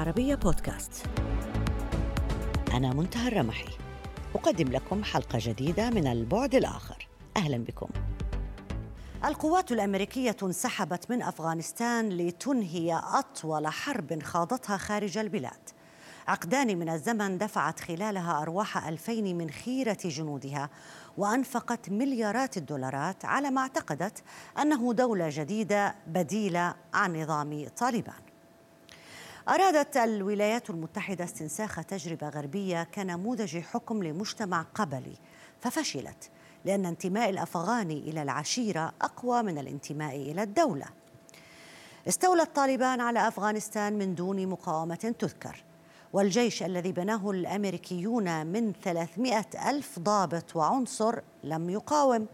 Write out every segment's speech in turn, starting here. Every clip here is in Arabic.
العربية بودكاست. أنا منتهى الرمحي. أقدم لكم حلقة جديدة من البعد الآخر. أهلا بكم. القوات الأمريكية انسحبت من أفغانستان لتنهي أطول حرب خاضتها خارج البلاد. عقدان من الزمن دفعت خلالها أرواح ألفين من خيرة جنودها وأنفقت مليارات الدولارات على ما اعتقدت أنه دولة جديدة بديلة عن نظام طالبان. أرادت الولايات المتحدة استنساخ تجربة غربية كنموذج حكم لمجتمع قبلي ففشلت لأن انتماء الأفغاني إلى العشيرة أقوى من الانتماء إلى الدولة. استولى الطالبان على أفغانستان من دون مقاومة تذكر والجيش الذي بناه الأمريكيون من 300 ألف ضابط وعنصر لم يقاوم.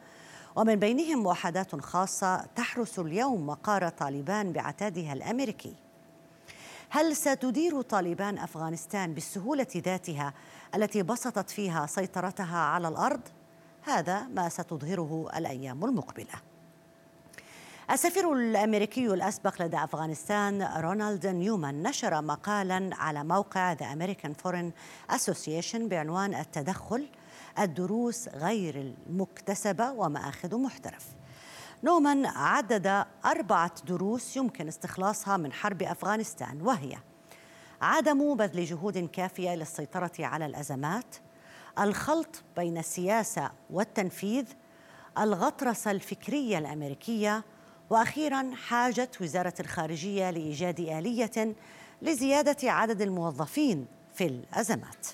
ومن بينهم وحدات خاصة تحرس اليوم مقار طالبان بعتادها الأمريكي. هل ستدير طالبان أفغانستان بالسهولة ذاتها التي بسطت فيها سيطرتها على الأرض؟ هذا ما ستظهره الأيام المقبلة. السفير الأمريكي الأسبق لدى أفغانستان رونالد نيومان نشر مقالا على موقع The American Foreign Association بعنوان التدخل الدروس غير المكتسبة ومآخذ محترف. نومان عدد أربعة دروس يمكن استخلاصها من حرب أفغانستان وهي عدم بذل جهود كافية للسيطرة على الأزمات الخلط بين السياسة والتنفيذ الغطرسة الفكرية الأمريكية وأخيرا حاجة وزارة الخارجية لإيجاد آلية لزيادة عدد الموظفين في الأزمات.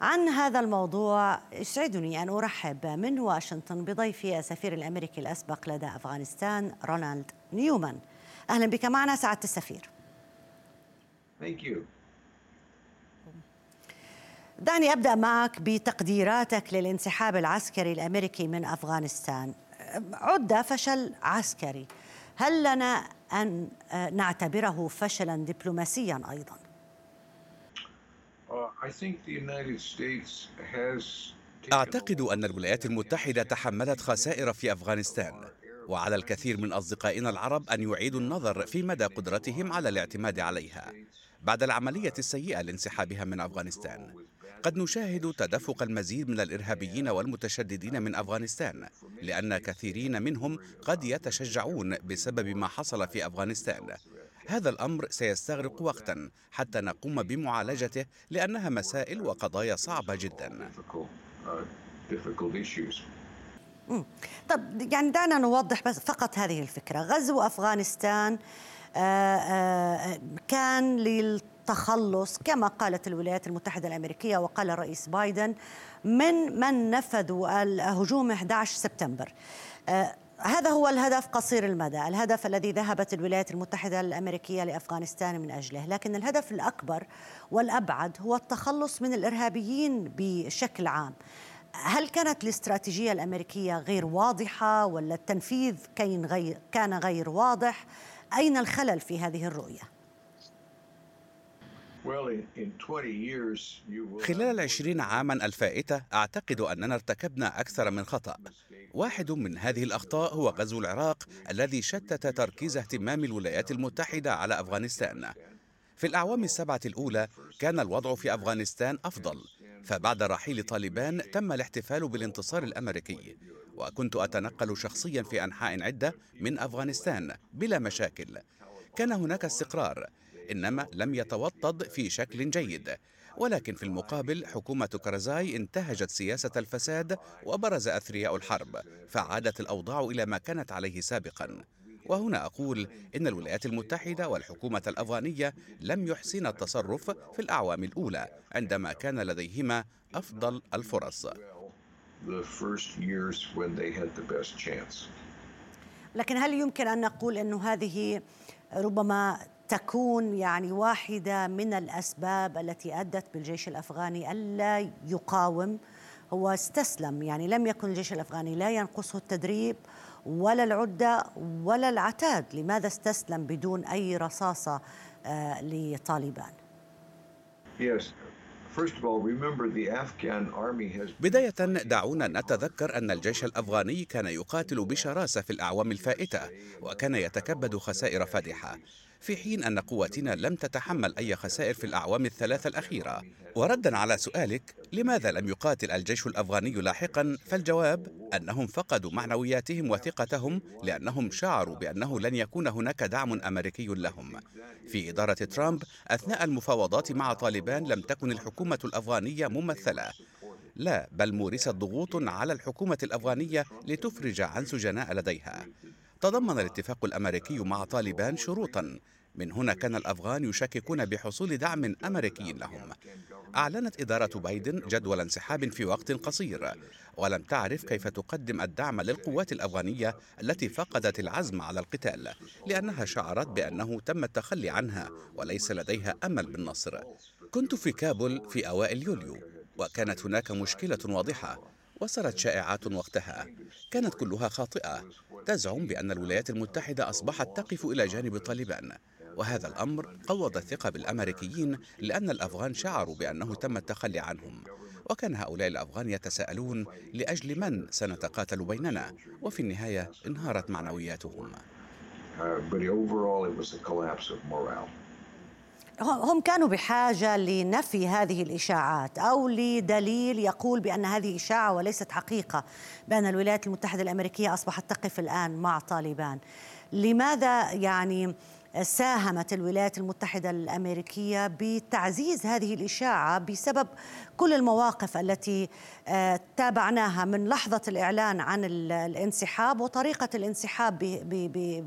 عن هذا الموضوع يسعدني أن أرحب من واشنطن بضيفي السفير الأمريكي الأسبق لدى أفغانستان رونالد نيومان أهلا بك معنا سعادة السفير Thank you. دعني أبدأ معك بتقديراتك للانسحاب العسكري الأمريكي من أفغانستان عد فشل عسكري هل لنا أن نعتبره فشلا دبلوماسيا أيضاً؟ أعتقد أن الولايات المتحدة تحملت خسائر في أفغانستان وعلى الكثير من أصدقائنا العرب أن يعيدوا النظر في مدى قدرتهم على الاعتماد عليها. بعد العملية السيئة لانسحابها من أفغانستان قد نشاهد تدفق المزيد من الإرهابيين والمتشددين من أفغانستان لأن كثيرين منهم قد يتشجعون بسبب ما حصل في أفغانستان. هذا الأمر سيستغرق وقتا حتى نقوم بمعالجته لأنها مسائل وقضايا صعبة جدا. طب يعني دعنا نوضح بس فقط هذه الفكرة. غزو أفغانستان كان للتخلص كما قالت الولايات المتحدة الأمريكية وقال الرئيس بايدن من من نفذوا الهجوم 11 سبتمبر. هذا هو الهدف قصير المدى الهدف الذي ذهبت الولايات المتحدة الأمريكية لأفغانستان من أجله لكن الهدف الأكبر والأبعد هو التخلص من الإرهابيين بشكل عام هل كانت الاستراتيجية الأمريكية غير واضحة ولا التنفيذ كان غير, واضح أين الخلل في هذه الرؤية؟ خلال العشرين عاما الفائتة أعتقد أننا ارتكبنا أكثر من خطأ. واحد من هذه الأخطاء هو غزو العراق الذي شتت تركيز اهتمام الولايات المتحدة على أفغانستان. في الأعوام السبعة الأولى كان الوضع في أفغانستان أفضل فبعد رحيل طالبان تم الاحتفال بالانتصار الأمريكي. وكنت أتنقل شخصيا في أنحاء عدة من أفغانستان بلا مشاكل. كان هناك استقرار إنما لم يتوطد في شكل جيد. ولكن في المقابل حكومة كرزاي انتهجت سياسة الفساد وبرز أثرياء الحرب فعادت الأوضاع إلى ما كانت عليه سابقا. وهنا أقول إن الولايات المتحدة والحكومة الأفغانية لم يحسن التصرف في الأعوام الأولى عندما كان لديهما أفضل الفرص. لكن هل يمكن أن نقول أن هذه ربما تكون يعني واحدة من الأسباب التي أدت بالجيش الأفغاني ألا يقاوم. هو استسلم يعني لم يكن الجيش الأفغاني لا ينقصه التدريب ولا العدة ولا العتاد. لماذا استسلم بدون أي رصاصة آه لطالبان؟ Yes. بداية دعونا نتذكر أن الجيش الأفغاني كان يقاتل بشراسة في الأعوام الفائتة وكان يتكبد خسائر فادحة. في حين أن قواتنا لم تتحمل أي خسائر في الأعوام الثلاثة الأخيرة. وردا على سؤالك لماذا لم يقاتل الجيش الأفغاني لاحقا؟ فالجواب أنهم فقدوا معنوياتهم وثقتهم لأنهم شعروا بأنه لن يكون هناك دعم أمريكي لهم. في إدارة ترامب أثناء المفاوضات مع طالبان لم تكن الحكومة الأفغانية ممثلة. لا بل مورست ضغوط على الحكومة الأفغانية لتفرج عن سجناء لديها. تضمن الاتفاق الأمريكي مع طالبان شروطا. من هنا كان الأفغان يشككون بحصول دعم أمريكي لهم. أعلنت إدارة بايدن جدول انسحاب في وقت قصير ولم تعرف كيف تقدم الدعم للقوات الأفغانية التي فقدت العزم على القتال لأنها شعرت بأنه تم التخلي عنها وليس لديها أمل بالنصر. كنت في كابول في أوائل يوليو وكانت هناك مشكلة واضحة. وصلت شائعات وقتها. كانت كلها خاطئة. تزعم بأن الولايات المتحدة أصبحت تقف إلى جانب طالبان. وهذا الأمر قوض الثقة بالأمريكيين لأن الأفغان شعروا بأنه تم التخلي عنهم. وكان هؤلاء الأفغان يتساءلون لأجل من سنتقاتل بيننا؟ وفي النهاية انهارت معنوياتهم. Uh, هم كانوا بحاجة لنفي هذه الإشاعات أو لدليل يقول بأن هذه إشاعة وليست حقيقة بأن الولايات المتحدة الأمريكية أصبحت تقف الآن مع طالبان. لماذا يعني ساهمت الولايات المتحدة الأمريكية بتعزيز هذه الإشاعة بسبب كل المواقف التي آه، تابعناها من لحظة الإعلان عن الانسحاب وطريقة الانسحاب بي بي بي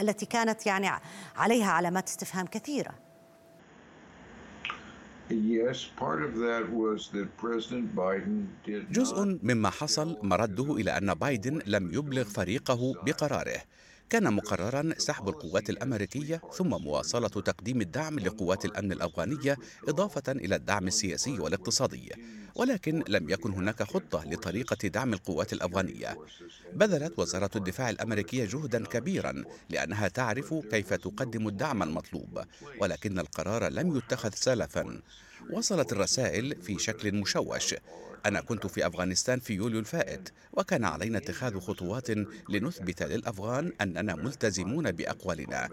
التي كانت يعني عليها علامات استفهام كثيرة. جزء مما حصل مرده إلى أن بايدن لم يبلغ فريقه بقراره. كان مقررا سحب القوات الأمريكية ثم مواصلة تقديم الدعم لقوات الأمن الأفغانية إضافة إلى الدعم السياسي والاقتصادي. ولكن لم يكن هناك خطة لطريقة دعم القوات الأفغانية. بذلت وزارة الدفاع الأمريكية جهدا كبيرا لأنها تعرف كيف تقدم الدعم المطلوب ولكن القرار لم يتخذ سلفا. وصلت الرسائل في شكل مشوش. أنا كنت في أفغانستان في يوليو الفائت وكان علينا اتخاذ خطوات لنثبت للأفغان أننا ملتزمون بأقوالنا.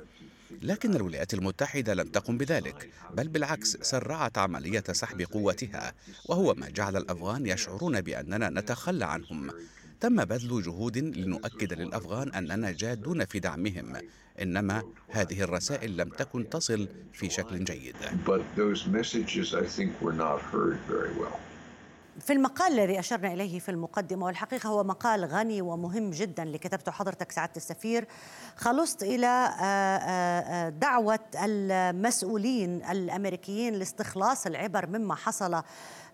لكن الولايات المتحدة لم تقم بذلك بل بالعكس سرعت عملية سحب قوتها وهو ما جعل الأفغان يشعرون بأننا نتخلى عنهم. تم بذل جهود لنؤكد للأفغان أننا جادون في دعمهم إنما هذه الرسائل لم تكن تصل في شكل جيد. في المقال الذي أشرنا إليه في المقدمة والحقيقة هو مقال غني ومهم جدا اللي كتبته حضرتك سعادة السفير خلصت إلى آه، آه، آه، دعوة المسؤولين الأمريكيين لاستخلاص العبر مما حصل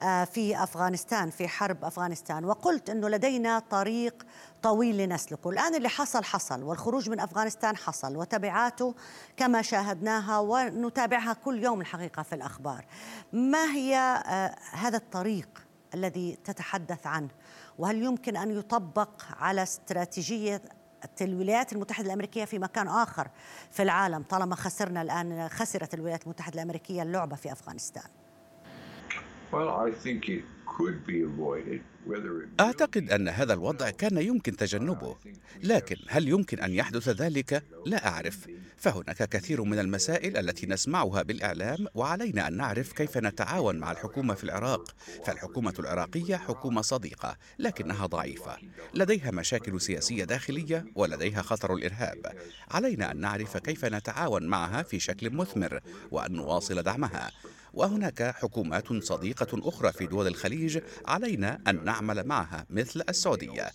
في أفغانستان في حرب أفغانستان. وقلت أنه لدينا طريق طويل لنسلكه الآن اللي حصل حصل والخروج من أفغانستان حصل وتبعاته كما شاهدناها ونتابعها كل يوم الحقيقة في الأخبار. ما هي هذا الطريق؟ الذي تتحدث عنه. وهل يمكن أن يطبق على استراتيجية الولايات المتحدة الأمريكية في مكان آخر في العالم طالما خسرنا الآن خسرت الولايات المتحدة الأمريكية اللعبة في أفغانستان؟ Well, I think it could be avoided. أعتقد أن هذا الوضع كان يمكن تجنبه لكن هل يمكن أن يحدث ذلك؟ لا أعرف. فهناك كثير من المسائل التي نسمعها بالإعلام وعلينا أن نعرف كيف نتعاون مع الحكومة في العراق. فالحكومة العراقية حكومة صديقة لكنها ضعيفة. لديها مشاكل سياسية داخلية ولديها خطر الإرهاب. علينا أن نعرف كيف نتعاون معها في شكل مثمر وأن نواصل دعمها. وهناك حكومات صديقة أخرى في دول الخليج علينا أن نعمل معها مثل السعودية.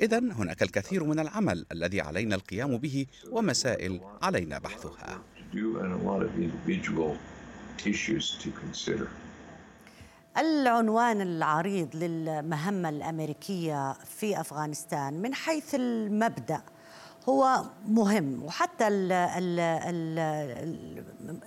إذا هناك الكثير من العمل الذي علينا القيام به ومسائل علينا بحثها. العنوان العريض للمهمة الأمريكية في أفغانستان من حيث المبدأ هو مهم. وحتى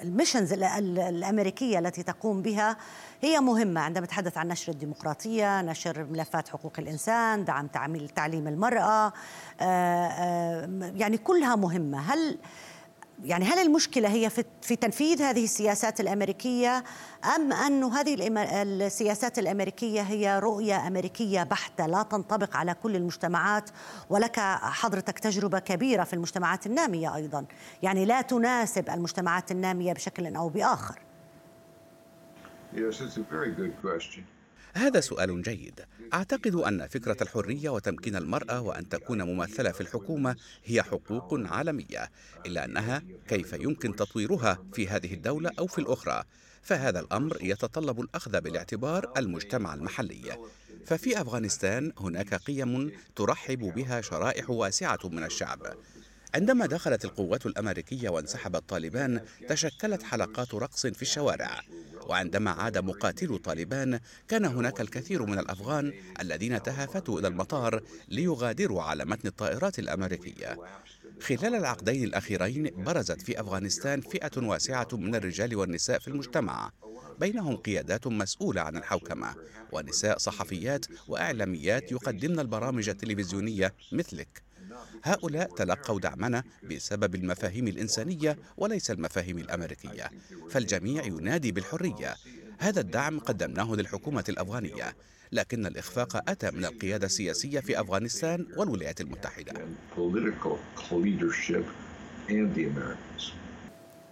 الميشنز الأمريكية التي تقوم بها هي مهمة. عندما نتحدث عن نشر الديمقراطية، نشر ملفات حقوق الإنسان، دعم تعليم المرأة آه، آه، يعني كلها مهمة، هل يعني هل المشكلة هي في تنفيذ هذه السياسات الأمريكية أم أن هذه السياسات الأمريكية هي رؤية أمريكية بحتة لا تنطبق على كل المجتمعات ولك حضرتك تجربة كبيرة في المجتمعات النامية أيضا يعني لا تناسب المجتمعات النامية بشكل أو بآخر Yes, it's a very good question. هذا سؤال جيد. أعتقد أن فكرة الحرية وتمكين المرأة وأن تكون ممثلة في الحكومة هي حقوق عالمية إلا أنها كيف يمكن تطويرها في هذه الدولة أو في الأخرى. فهذا الأمر يتطلب الأخذ بالاعتبار المجتمع المحلي. ففي أفغانستان هناك قيم ترحب بها شرائح واسعة من الشعب. عندما دخلت القوات الأمريكية وانسحب طالبان تشكلت حلقات رقص في الشوارع. وعندما عاد مقاتلو طالبان كان هناك الكثير من الأفغان الذين تهافتوا إلى المطار ليغادروا على متن الطائرات الأمريكية. خلال العقدين الأخيرين برزت في أفغانستان فئة واسعة من الرجال والنساء في المجتمع. بينهم قيادات مسؤولة عن الحوكمة ونساء صحفيات وإعلاميات يقدمن البرامج التلفزيونية مثلك. هؤلاء تلقوا دعمنا بسبب المفاهيم الإنسانية وليس المفاهيم الأمريكية فالجميع ينادي بالحرية. هذا الدعم قدمناه للحكومة الأفغانية لكن الإخفاق أتى من القيادة السياسية في أفغانستان والولايات المتحدة.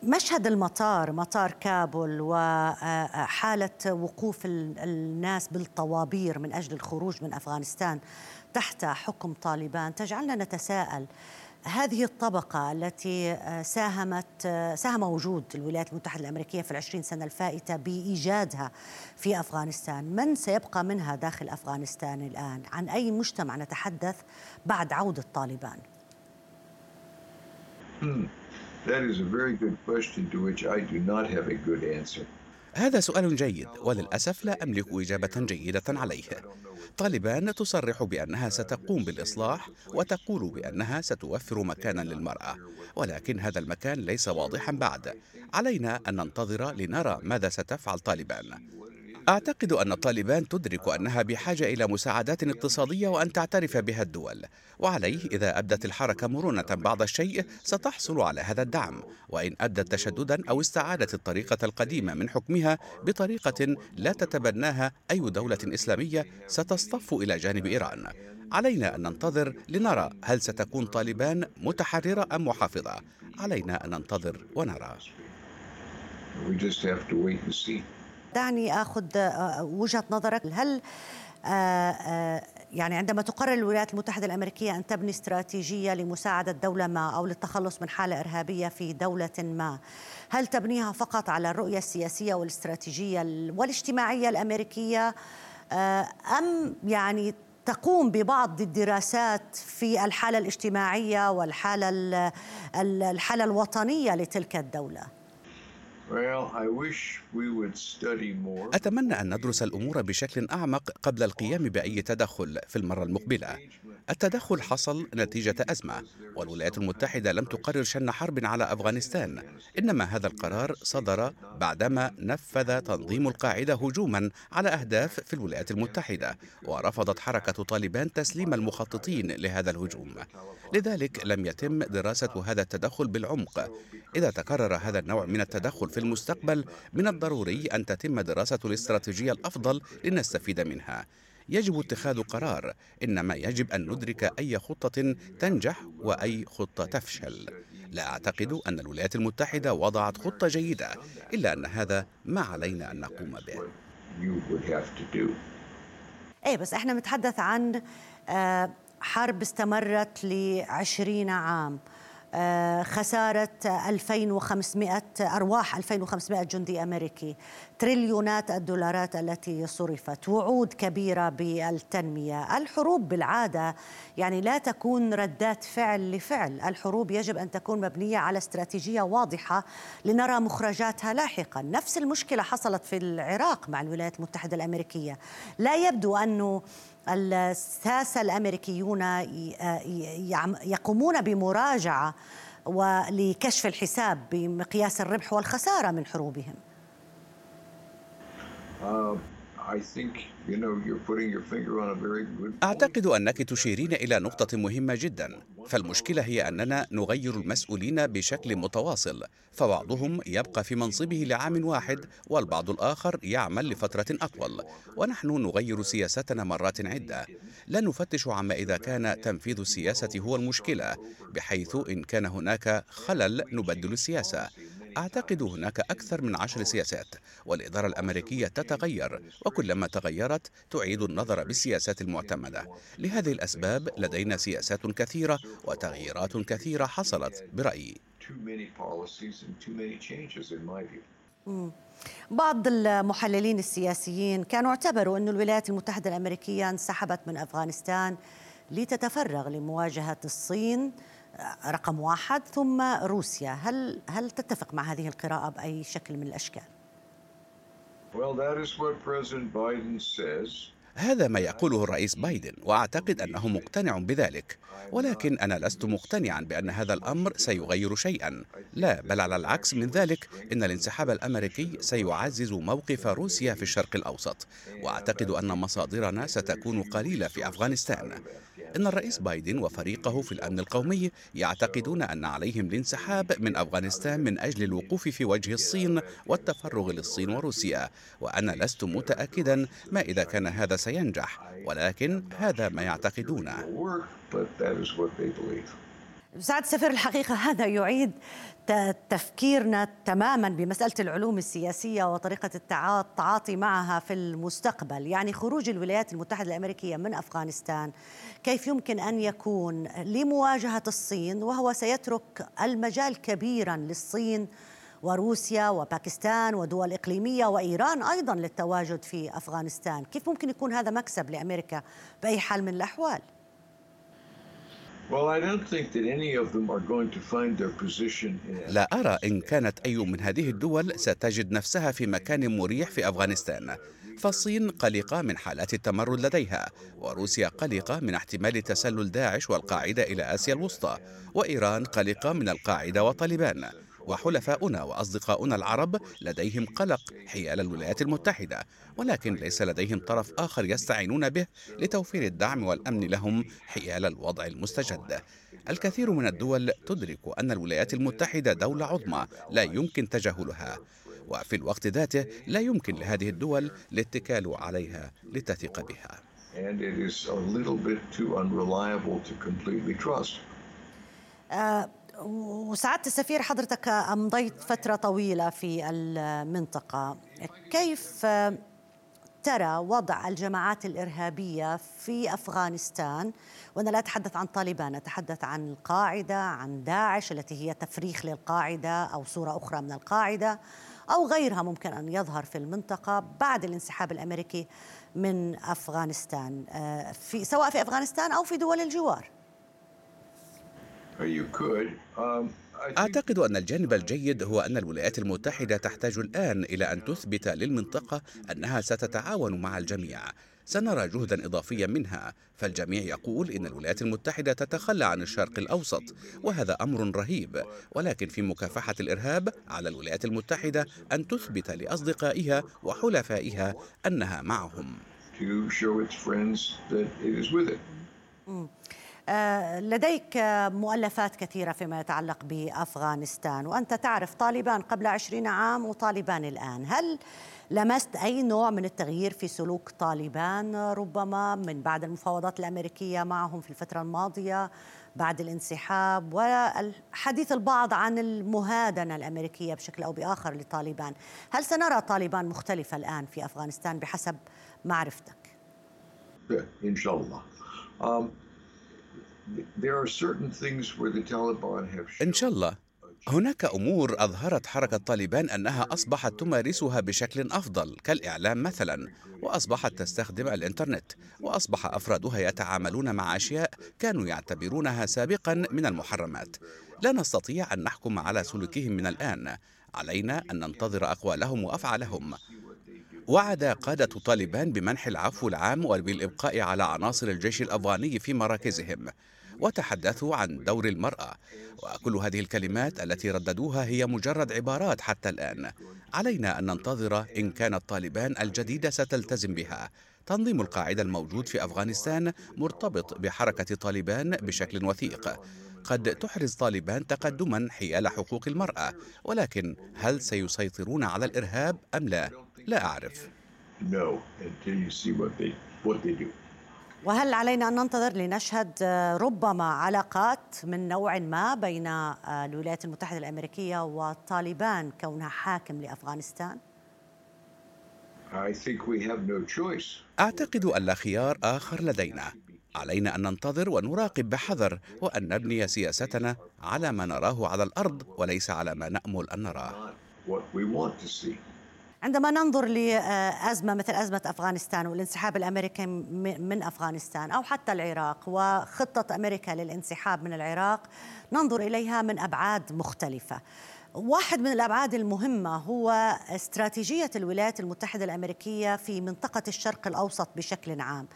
مشهد المطار مطار كابول وحالة وقوف الناس بالطوابير من أجل الخروج من أفغانستان تحت حكم طالبان. تجعلنا نتساءل هذه الطبقة التي ساهمت ساهم وجود الولايات المتحدة الأمريكية في العشرين سنة الفائتة بإيجادها في أفغانستان من سيبقى منها داخل أفغانستان الآن؟ عن أي مجتمع نتحدث بعد عودة طالبان. That is a very good question to which I do not have a good answer. هذا سؤال جيد وللأسف لا أملك إجابة جيدة عليه. طالبان تصرح بأنها ستقوم بالإصلاح وتقول بأنها ستوفر مكانا للمرأة. ولكن هذا المكان ليس واضحا بعد. علينا أن ننتظر لنرى ماذا ستفعل طالبان. أعتقد أن طالبان تدرك أنها بحاجة إلى مساعدات اقتصادية وأن تعترف بها الدول وعليه إذا أبدت الحركة مرونة بعض الشيء ستحصل على هذا الدعم وإن أدت تشددا أو استعادت الطريقة القديمة من حكمها بطريقة لا تتبناها أي دولة إسلامية ستصطف إلى جانب إيران. علينا أن ننتظر لنرى هل ستكون طالبان متحررة أم محافظة. علينا أن ننتظر ونرى. We just have to wait and see. دعني آخذ آه، وجهة نظرك. هل آه، آه، يعني عندما تقرر الولايات المتحدة الأمريكية أن تبني استراتيجية لمساعدة دولة ما أو للتخلص من حالة إرهابية في دولة ما هل تبنيها فقط على الرؤية السياسية والاستراتيجية والاجتماعية الأمريكية أم يعني تقوم ببعض الدراسات في الحالة الاجتماعية والحالة الحالة الوطنية لتلك الدولة؟ أتمنى أن ندرس الأمور بشكل أعمق قبل القيام بأي تدخل في المرة المقبلة. التدخل حصل نتيجة أزمة، والولايات المتحدة لم تقرر شن حرب على أفغانستان، إنما هذا القرار صدر بعدما نفذ تنظيم القاعدة هجوما على أهداف في الولايات المتحدة، ورفضت حركة طالبان تسليم المخططين لهذا الهجوم. لذلك لم يتم دراسة هذا التدخل بالعمق. إذا تكرر هذا النوع من التدخل في المستقبل من الضروري أن تتم دراسة الاستراتيجية الأفضل لنستفيد منها. يجب اتخاذ قرار انما يجب أن ندرك أي خطة تنجح وأي خطة تفشل. لا أعتقد أن الولايات المتحدة وضعت خطة جيدة إلا أن هذا ما علينا أن نقوم به. إيه بس إحنا نتحدث عن آه، حرب استمرت لعشرين عام. آه، خسارة 2500 أرواح 2500 جندي أمريكي تريليونات الدولارات التي صرفت وعود كبيرة بالتنمية. الحروب بالعادة يعني لا تكون ردات فعل لفعل. الحروب يجب أن تكون مبنية على استراتيجية واضحة لنرى مخرجاتها لاحقا. نفس المشكلة حصلت في العراق مع الولايات المتحدة الأمريكية. لا يبدو أنه الساسة الأمريكيون يقومون بمراجعة ولكشف الحساب بمقياس الربح والخسارة من حروبهم. uh, أعتقد أنك تشيرين إلى نقطة مهمة جدا فالمشكلة هي أننا نغير المسؤولين بشكل متواصل فبعضهم يبقى في منصبه لعام واحد والبعض الآخر يعمل لفترة أطول ونحن نغير سياستنا مرات عدة. لا نفتش عما إذا كان تنفيذ السياسة هو المشكلة بحيث إن كان هناك خلل نبدل السياسة. أعتقد هناك أكثر من عشر سياسات والإدارة الأمريكية تتغير وكلما تغيرت تعيد النظر بالسياسات المعتمدة لهذه الأسباب لدينا سياسات كثيرة وتغييرات كثيرة حصلت برأيي. بعض المحللين السياسيين كانوا اعتبروا أن الولايات المتحدة الأمريكية انسحبت من أفغانستان لتتفرغ لمواجهة الصين رقم واحد ثم روسيا هل هل تتفق مع هذه القراءة بأي شكل من الأشكال؟ Well, that is what President Biden says. هذا ما يقوله الرئيس بايدن وأعتقد أنه مقتنع بذلك. ولكن أنا لست مقتنعا بأن هذا الأمر سيغير شيئا. لا بل على العكس من ذلك إن الانسحاب الأمريكي سيعزز موقف روسيا في الشرق الأوسط. وأعتقد أن مصادرنا ستكون قليلة في أفغانستان. إن الرئيس بايدن وفريقه في الأمن القومي يعتقدون أن عليهم الانسحاب من أفغانستان من أجل الوقوف في وجه الصين والتفرغ للصين وروسيا. وأنا لست متأكدا ما إذا كان هذا سينجح ولكن هذا ما يعتقدونه. سعد السفير الحقيقة هذا يعيد تفكيرنا تماما بمسألة العلوم السياسية وطريقة التعاطي معها في المستقبل. يعني خروج الولايات المتحدة الأمريكية من أفغانستان كيف يمكن أن يكون لمواجهة الصين وهو سيترك المجال كبيرا للصين وروسيا وباكستان ودول إقليمية وإيران أيضا للتواجد في أفغانستان. كيف ممكن يكون هذا مكسب لأمريكا بأي حال من الأحوال؟ لا أرى إن كانت أي من هذه الدول ستجد نفسها في مكان مريح في أفغانستان. فالصين قلقة من حالات التمرد لديها وروسيا قلقة من احتمال تسلل داعش والقاعدة إلى آسيا الوسطى وإيران قلقة من القاعدة وطالبان وحلفاؤنا وأصدقاؤنا العرب لديهم قلق حيال الولايات المتحدة ولكن ليس لديهم طرف آخر يستعينون به لتوفير الدعم والأمن لهم حيال الوضع المستجد الكثير من الدول تدرك أن الولايات المتحدة دولة عظمى لا يمكن تجاهلها وفي الوقت ذاته لا يمكن لهذه الدول الاتكال عليها لتثق بها and it is a little bit too unreliable to completely trust. Uh, وسعادة السفير حضرتك أمضيت فترة طويلة في المنطقة. كيف ترى وضع الجماعات الإرهابية في أفغانستان؟ وأنا لا أتحدث عن طالبان أتحدث عن القاعدة عن داعش التي هي تفريخ للقاعدة أو صورة أخرى من القاعدة أو غيرها ممكن أن يظهر في المنطقة بعد الانسحاب الأمريكي من أفغانستان آه، في سواء في أفغانستان أو في دول الجوار. أعتقد أن الجانب الجيد هو أن الولايات المتحدة تحتاج الآن إلى أن تثبت للمنطقة أنها ستتعاون مع الجميع. سنرى جهدا إضافيا منها. فالجميع يقول إن الولايات المتحدة تتخلى عن الشرق الأوسط وهذا أمر رهيب. ولكن في مكافحة الإرهاب على الولايات المتحدة أن تثبت لأصدقائها وحلفائها أنها معهم. آه، لديك مؤلفات كثيرة فيما يتعلق بأفغانستان وأنت تعرف طالبان قبل عشرين عام وطالبان الآن. هل لمست أي نوع من التغيير في سلوك طالبان؟ ربما من بعد المفاوضات الأمريكية معهم في الفترة الماضية بعد الانسحاب وحديث البعض عن المهادنة الأمريكية بشكل أو بآخر لطالبان. هل سنرى طالبان مختلفة الآن في أفغانستان بحسب معرفتك؟ إن شاء الله. إن شاء الله. هناك أمور أظهرت حركة طالبان أنها أصبحت تمارسها بشكل أفضل كالإعلام مثلا وأصبحت تستخدم الإنترنت وأصبح أفرادها يتعاملون مع أشياء كانوا يعتبرونها سابقا من المحرمات. لا نستطيع أن نحكم على سلوكهم من الآن. علينا أن ننتظر أقوالهم وأفعالهم. وعد قادة طالبان بمنح العفو العام وبالإبقاء على عناصر الجيش الأفغاني في مراكزهم. وتحدثوا عن دور المرأة وكل هذه الكلمات التي رددوها هي مجرد عبارات حتى الآن. علينا أن ننتظر إن كانت طالبان الجديدة ستلتزم بها. تنظيم القاعدة الموجود في أفغانستان مرتبط بحركة طالبان بشكل وثيق. قد تحرز طالبان تقدما حيال حقوق المرأة ولكن هل سيسيطرون على الإرهاب أم لا؟ لا أعرف. وهل علينا أن ننتظر لنشهد ربما علاقات من نوع ما بين الولايات المتحدة الأمريكية وطالبان كونها حاكم لأفغانستان؟ أعتقد أن لا خيار آخر لدينا. علينا أن ننتظر ونراقب بحذر وأن نبني سياستنا على ما نراه على الأرض وليس على ما نأمل أن نراه. عندما ننظر لأزمة مثل أزمة أفغانستان والانسحاب الأمريكي من أفغانستان أو حتى العراق وخطة أمريكا للانسحاب من العراق ننظر إليها من أبعاد مختلفة واحد من الأبعاد المهمة هو استراتيجية الولايات المتحدة الأمريكية في منطقة الشرق الأوسط بشكل عام.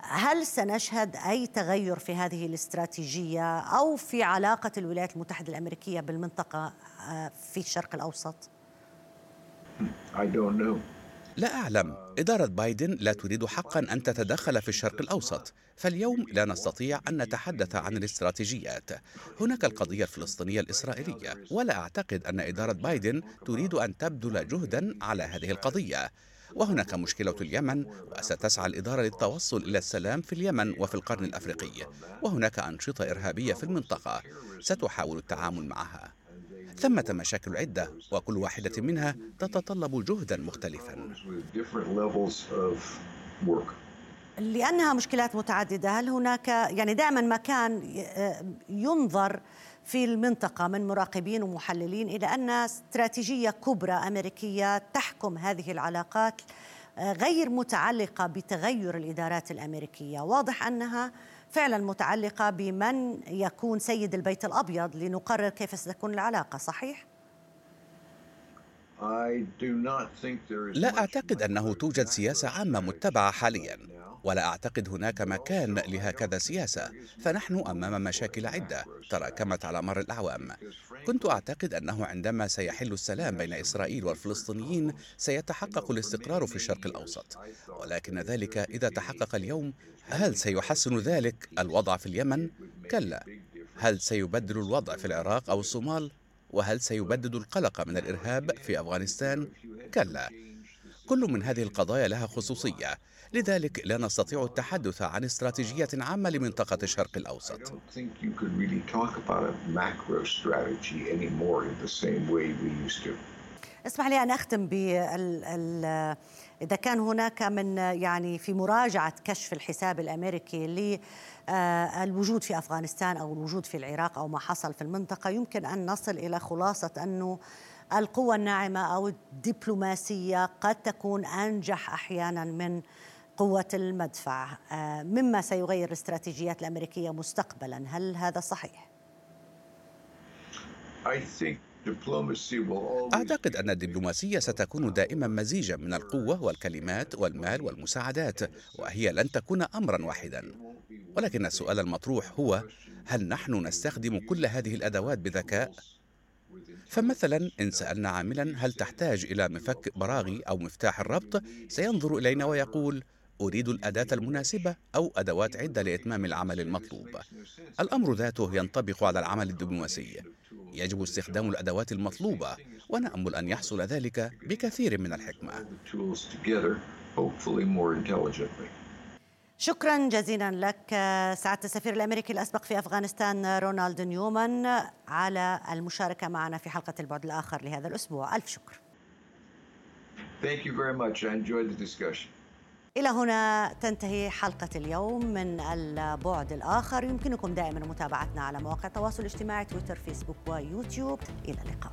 هل سنشهد أي تغير في هذه الاستراتيجية أو في علاقة الولايات المتحدة الأمريكية بالمنطقة آه، في الشرق الأوسط؟ لا أعلم. إدارة بايدن لا تريد حقا أن تتدخل في الشرق الأوسط. فاليوم لا نستطيع أن نتحدث عن الاستراتيجيات. هناك القضية الفلسطينية الإسرائيلية ولا أعتقد أن إدارة بايدن تريد أن تبذل جهدا على هذه القضية. وهناك مشكلة اليمن وستسعى الإدارة للتوصل إلى السلام في اليمن وفي القرن الأفريقي. وهناك أنشطة إرهابية في المنطقة. ستحاول التعامل معها. ثمة مشاكل عدة وكل واحدة منها تتطلب جهدا مختلفا. لأنها مشكلات متعددة هل هناك يعني دائما ما كان ينظر في المنطقة من مراقبين ومحللين إلى أن استراتيجية كبرى أمريكية تحكم هذه العلاقات غير متعلقة بتغير الإدارات الأمريكية. واضح أنها فعلا متعلقة بمن يكون سيد البيت الأبيض لنقرر كيف ستكون العلاقة صحيح؟ لا أعتقد أنه توجد سياسة عامة متبعة حاليا ولا أعتقد هناك مكان لهكذا سياسة. فنحن أمام مشاكل عدة تراكمت على مر الأعوام. كنت أعتقد أنه عندما سيحل السلام بين إسرائيل والفلسطينيين سيتحقق الاستقرار في الشرق الأوسط. ولكن ذلك إذا تحقق اليوم هل سيحسن ذلك الوضع في اليمن؟ كلا. هل سيبدل الوضع في العراق أو الصومال؟ وهل سيبدد القلق من الإرهاب في أفغانستان؟ كلا. كل من هذه القضايا لها خصوصية. لذلك لا نستطيع التحدث عن استراتيجية عامة لمنطقة الشرق الأوسط. اسمح لي أن أختم بال إذا كان هناك من يعني في مراجعة كشف الحساب الأمريكي للوجود في أفغانستان أو الوجود في العراق أو ما حصل في المنطقة يمكن أن نصل إلى خلاصة أنه القوى الناعمة أو الدبلوماسية قد تكون أنجح أحيانا من قوة المدفع آه، مما سيغير الاستراتيجيات الأمريكية مستقبلا هل هذا صحيح؟ أعتقد أن الدبلوماسية ستكون دائما مزيجا من القوة والكلمات والمال والمساعدات وهي لن تكون أمرا واحدا ولكن السؤال المطروح هو هل نحن نستخدم كل هذه الأدوات بذكاء؟ فمثلا إن سألنا عاملا هل تحتاج إلى مفك براغي أو مفتاح الربط سينظر إلينا ويقول أريد الأداة المناسبة أو أدوات عدة لإتمام العمل المطلوب. الأمر ذاته ينطبق على العمل الدبلوماسي. يجب استخدام الأدوات المطلوبة ونأمل أن يحصل ذلك بكثير من الحكمة. شكرا جزيلا لك سعادة السفير الأمريكي الأسبق في أفغانستان رونالد نيومان على المشاركة معنا في حلقة البعد الآخر لهذا الأسبوع ألف شكر Thank you very much. I enjoyed the discussion. إلى هنا تنتهي حلقة اليوم من البعد الآخر. يمكنكم دائما متابعتنا على مواقع التواصل الاجتماعي تويتر فيسبوك ويوتيوب. إلى اللقاء.